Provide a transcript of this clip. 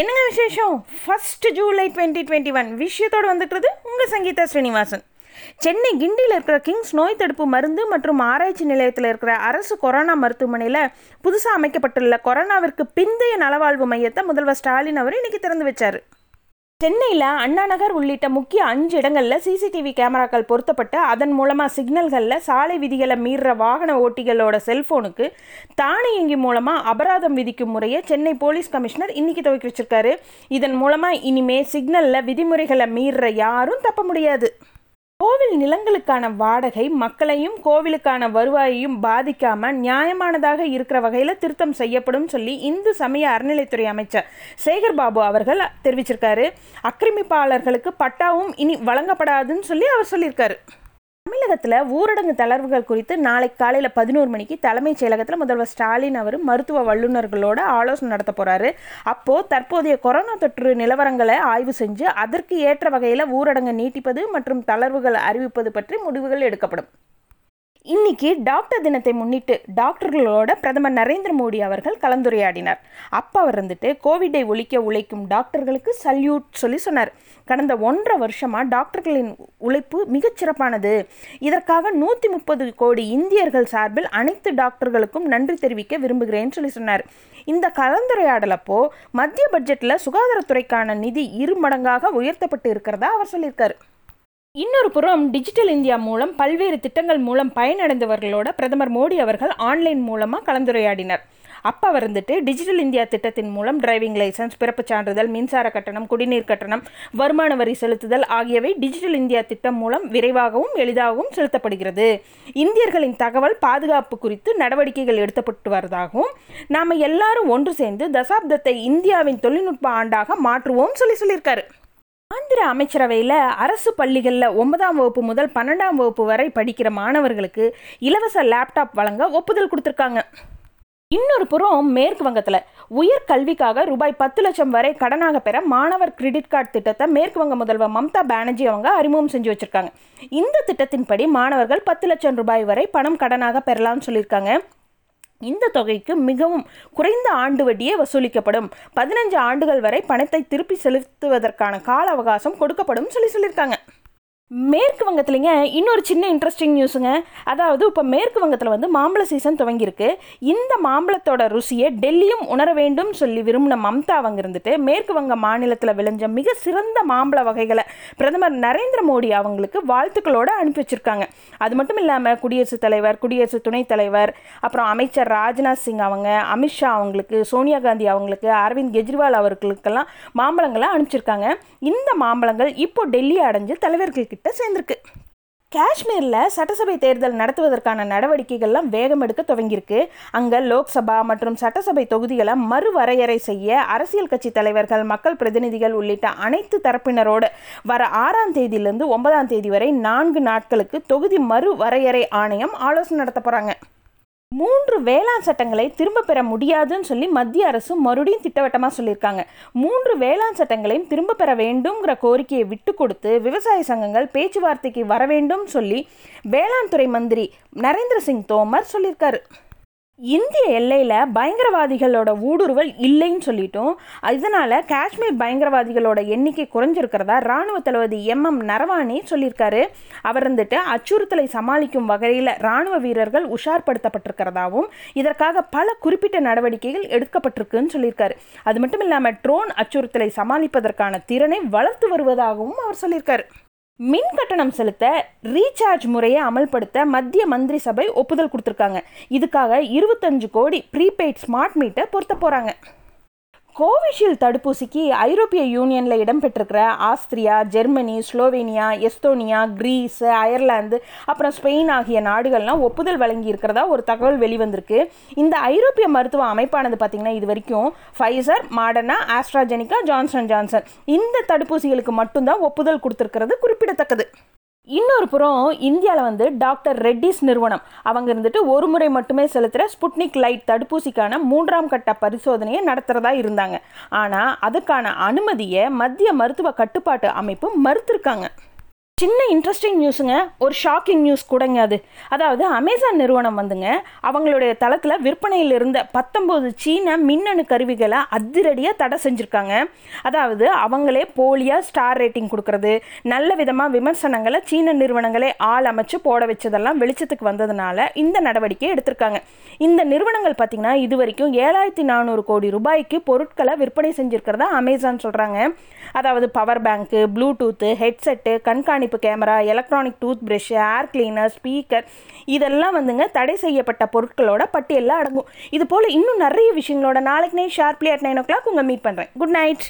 என்னங்க விசேஷம்? First July twenty twenty one விஷயத்தோடு வந்துக்கிறது உங்கள் சங்கீதா ஸ்ரீனிவாசன். சென்னை கிண்டியில் இருக்கிற கிங்ஸ் நோய் தடுப்பு மருந்து மற்றும் ஆராய்ச்சி நிலையத்தில் இருக்கிற அரசு கொரோனா மருத்துவமனையில் புதுசாக அமைக்கப்பட்டுள்ள கொரோனாவிற்கு பிந்தைய நலவாழ்வு மையத்தை முதல்வர் ஸ்டாலின் அவர் இன்னைக்கு திறந்து வச்சார். சென்னையில் அண்ணா நகர் உள்ளிட்ட முக்கிய அஞ்சு இடங்களில் சிசிடிவி கேமராக்கள் பொருத்தப்பட்டு அதன் மூலமாக சிக்னல்களில் சாலை விதிகளை மீறுற வாகன ஓட்டிகளோட செல்ஃபோனுக்கு தானியங்கி மூலமாக அபராதம் விதிக்கும் முறையை சென்னை போலீஸ் கமிஷனர் இன்னைக்கு துவக்கி வச்சிருக்காரு. இதன் மூலமாக இனிமே சிக்னலில் விதிமுறைகளை மீறுற யாரும் தப்ப முடியாது. கோவில் நிலங்களுக்கான வாடகை மக்களையும் கோவிலுக்கான வருவாயையும் பாதிக்காம நியாயமானதாக இருக்கிற வகையில் திருத்தம் செய்யப்படும் சொல்லி இந்து சமய அறநிலைத்துறை அமைச்சர் சேகர் பாபு அவர்கள் தெரிவிச்சிருக்காரு. ஆக்கிரமிப்பாளர்களுக்கு பட்டாவும் இனி வழங்கப்படாதுன்னு சொல்லி அவர் சொல்லியிருக்காரு. தமிழகத்தில் ஊரடங்கு தளர்வுகள் குறித்து நாளை காலையில் பதினோரு மணிக்கு தலைமைச் செயலகத்தில் முதல்வர் ஸ்டாலின் அவர் மருத்துவ வல்லுநர்களோட ஆலோசனை நடத்த போகிறாரு அப்போது தற்போதைய கொரோனா தொற்று நிலவரங்களை ஆய்வு செஞ்சு அதற்கு ஏற்ற வகையில் ஊரடங்கு நீட்டிப்பது மற்றும் தளர்வுகள் அறிவிப்பது பற்றி முடிவுகள் எடுக்கப்படும். இன்னைக்கு டாக்டர் தினத்தை முன்னிட்டு டாக்டர்களோட பிரதமர் நரேந்திர மோடி அவர்கள் கலந்துரையாடினார். அப்போ அவர் வந்துட்டு கோவிடை ஒழிக்க உழைக்கும் டாக்டர்களுக்கு சல்யூட் சொல்லி சொன்னார். கடந்த ஒன்றரை வருஷமாக டாக்டர்களின் உழைப்பு மிகச்சிறப்பானது இதற்காக நூற்றி முப்பது கோடி இந்தியர்கள் சார்பில் அனைத்து டாக்டர்களுக்கும் நன்றி தெரிவிக்க விரும்புகிறேன்னு சொல்லி சொன்னார். இந்த கலந்துரையாடலப்போ மத்திய பட்ஜெட்டில் சுகாதாரத்துறைக்கான நிதி இரு மடங்காக உயர்த்தப்பட்டு இருக்கிறதா அவர் சொல்லியிருக்காரு. இன்னொரு புறம் டிஜிட்டல் இந்தியா மூலம் பல்வேறு திட்டங்கள் மூலம் பயனடைந்தவர்களோட பிரதமர் மோடி அவர்கள் ஆன்லைன் மூலமாக கலந்துரையாடினார். அப்போ வந்துட்டு டிஜிட்டல் இந்தியா திட்டத்தின் மூலம் டிரைவிங் லைசன்ஸ் பிறப்புச் சான்றிதழ் மின்சார கட்டணம் குடிநீர் கட்டணம் வருமான வரி செலுத்துதல் ஆகியவை டிஜிட்டல் இந்தியா திட்டம் மூலம் விரைவாகவும் எளிதாகவும் செலுத்தப்படுகிறது. இந்தியர்களின் தகவல் பாதுகாப்பு குறித்து நடவடிக்கைகள் எடுக்கப்பட்டு வருவதாகவும் நாம் எல்லாரும் ஒன்று சேர்ந்து தசாப்தத்தை இந்தியாவின் தொழில்நுட்ப ஆண்டாக மாற்றுவோம் சொல்லி சொல்லியிருக்காரு. ஆந்திர அமைச்சரவையில் அரசு பள்ளிகளில் ஒன்பதாம் வகுப்பு முதல் பன்னெண்டாம் வகுப்பு வரை படிக்கிற மாணவர்களுக்கு இலவச லேப்டாப் வழங்க ஒப்புதல் கொடுத்துருக்காங்க. இன்னொரு புறம் மேற்கு வங்கத்தில் உயர் கல்விக்காக ரூபாய் பத்து லட்சம் வரை கடனாக பெற மாணவர் கிரெடிட் கார்டு திட்டத்தை மேற்கு வங்க முதல்வர் மம்தா பானர்ஜி அவங்க அறிமுகம் செஞ்சு வச்சுருக்காங்க. இந்த திட்டத்தின்படி மாணவர்கள் பத்து லட்சம் ரூபாய் வரை பணம் கடனாக பெறலாம்னு சொல்லியிருக்காங்க. இந்த தொகைக்கு மிகவும் குறைந்த ஆண்டு வட்டியே வசூலிக்கப்படும். பதினஞ்சு ஆண்டுகள் வரை பணத்தை திருப்பி செலுத்துவதற்கான கால அவகாசம் கொடுக்கப்படும் சொல்லி சொல்லியிருக்காங்க. மேற்கு வங்கத்துலேங்க இன்னொரு சின்ன இன்ட்ரெஸ்டிங் நியூஸுங்க அதாவது இப்போ மேற்கு வங்கத்தில் வந்து மாம்பழ சீசன் துவங்கியிருக்கு. இந்த மாம்பழத்தோட ருசியை டெல்லியும் உணர வேண்டும் சொல்லி விரும்பின மம்தா அவங்க இருந்துட்டு மேற்கு வங்க மாநிலத்தில் விளைஞ்ச மிக சிறந்த மாம்பழ வகைகளை பிரதமர் நரேந்திர மோடி அவங்களுக்கு வாழ்த்துக்களோடு அனுப்பி வச்சுருக்காங்க. அது மட்டும் இல்லாமல் குடியரசுத் தலைவர் குடியரசு துணைத் தலைவர் அப்புறம் அமைச்சர் ராஜ்நாத் சிங் அவங்க அமித்ஷா அவங்களுக்கு சோனியா காந்தி அவங்களுக்கு அரவிந்த் கெஜ்ரிவால் அவர்களுக்கெல்லாம் மாம்பழங்களை அனுப்பிச்சிருக்காங்க. இந்த மாம்பழங்கள் இப்போ டெல்லி அடைஞ்சு தலைவர்களுக்கு கிட்ட சேர்ந்துருக்கு. காஷ்மீரில் சட்டசபை தேர்தல் நடத்துவதற்கான நடவடிக்கைகள்லாம் வேகம் எடுக்க துவங்கியிருக்கு அங்கே லோக்சபா மற்றும் சட்டசபை தொகுதிகளை மறுவரையறை செய்ய அரசியல் கட்சி தலைவர்கள் மக்கள் பிரதிநிதிகள் உள்ளிட்ட அனைத்து தரப்பினரோடு வர ஆறாம் தேதியிலிருந்து ஒன்பதாம் தேதி வரை நான்கு நாட்களுக்கு தொகுதி மறுவரையறை ஆணையம் ஆலோசனை நடத்த போகிறாங்க மூன்று வேளாண் சட்டங்களை திரும்ப பெற முடியாதுன்னு சொல்லி மத்திய அரசு மறுபடியும் திட்டவட்டமாக சொல்லியிருக்காங்க. மூன்று வேளாண் சட்டங்களையும் திரும்ப பெற வேண்டும்ங்கிற கோரிக்கையை விட்டு கொடுத்து விவசாய சங்கங்கள் பேச்சுவார்த்தைக்கு வர வேண்டும் சொல்லி வேளாண் துறை மந்திரி நரேந்திர சிங் தோமர் சொல்லியிருக்காரு. இந்திய எல்லையில் பயங்கரவாதிகளோட ஊடுருவல் இல்லைன்னு சொல்லிட்டோம். இதனால் காஷ்மீர் பயங்கரவாதிகளோட எண்ணிக்கை குறைஞ்சிருக்கிறதா ராணுவ தளபதி எம் எம் நரவானே சொல்லியிருக்காரு. அவர் வந்துட்டு அச்சுறுத்தலை சமாளிக்கும் வகையில் ராணுவ வீரர்கள் உஷார்படுத்தப்பட்டிருக்கிறதாவும் இதற்காக பல குறிப்பிட்ட நடவடிக்கைகள் எடுக்கப்பட்டிருக்குன்னு சொல்லியிருக்காரு. அது மட்டும் இல்லாமல் ட்ரோன் அச்சுறுத்தலை சமாளிப்பதற்கான திறனை வளர்த்து வருவதாகவும் அவர் சொல்லியிருக்காரு. மின் கட்டணம் செலுத்த ரீசார்ஜ் முறையை அமல்படுத்த மத்திய மந்திரி சபை ஒப்புதல் கொடுத்துருக்காங்க. இதுக்காக இருபத்தஞ்சு கோடி ப்ரீபெய்ட் ஸ்மார்ட் மீட்டர் பொருத்த போகிறாங்க கோவிஷீல்டு தடுப்பூசிக்கு ஐரோப்பிய யூனியனில் இடம்பெற்றிருக்கிற Austria Germany Slovenia Estonia Greece Ireland அப்புறம் ஸ்பெயின் ஆகிய நாடுகள்லாம் ஒப்புதல் வழங்கி இருக்கிறதா ஒரு தகவல் வெளிவந்திருக்கு. இந்த ஐரோப்பிய மருத்துவ அமைப்பானது பார்த்திங்கன்னா இது வரைக்கும் ஃபைசர் மாடர்னா ஆஸ்ட்ராஜெனிகா ஜான்சன் ஜான்சன் இந்த தடுப்பூசிகளுக்கு மட்டும்தான் ஒப்புதல் கொடுத்துருக்கிறது குறிப்பிடத்தக்கது. இன்னொரு புறம் இந்தியாவில் வந்து டாக்டர் ரெட்டிஸ் நிறுவனம். அவங்க இருந்துட்டு ஒரு முறை மட்டுமே செலுத்துகிற ஸ்புட்னிக் லைட் தடுப்பூசிக்கான மூன்றாம் கட்ட பரிசோதனையை நடத்துகிறதா இருந்தாங்க. ஆனால் அதுக்கான அனுமதியை மத்திய மருத்துவ கட்டுப்பாட்டு அமைப்பு மறுத்திருக்காங்க. சின்ன இன்ட்ரெஸ்டிங் நியூஸுங்க ஒரு ஷாக்கிங் நியூஸ் கூடங்க அது. அதாவது அமேசான் நிறுவனம் வந்துங்க அவங்களுடைய தளத்தில் விற்பனையில் இருந்த பத்தொம்போது சீன மின்னணு கருவிகளை அதிரடியாக தடை செஞ்சுருக்காங்க. அதாவது அவங்களே போலியாக ஸ்டார் ரேட்டிங் கொடுக்கறது நல்ல விதமாக விமர்சனங்களை சீன நிறுவனங்களே ஆள் அமைச்சு போட வச்சதெல்லாம் வெளிச்சத்துக்கு வந்ததுனால இந்த நடவடிக்கை எடுத்திருக்காங்க. இந்த நிறுவனங்கள் பார்த்திங்கன்னா இது வரைக்கும் ஏழாயிரத்தி நானூறு கோடி ரூபாய்க்கு பொருட்களை விற்பனை செஞ்சுருக்கிறதா அமேசான் சொல்கிறாங்க அதாவது பவர் பேங்க்கு ப்ளூடூத்து ஹெட்செட்டு கண்காணி கண்காணிப்பு camera electronic toothbrush air cleaner speaker இதெல்லாம் வந்துங்க தடை செய்யப்பட்ட பொருட்களோட பட்டியலில் அடங்கும். இது போல் இன்னும் நிறைய விஷயங்களோட நாளைக்கு night sharply at nine o'clock உங்கள் மீட் பண்ணுறேன் குட் நைட்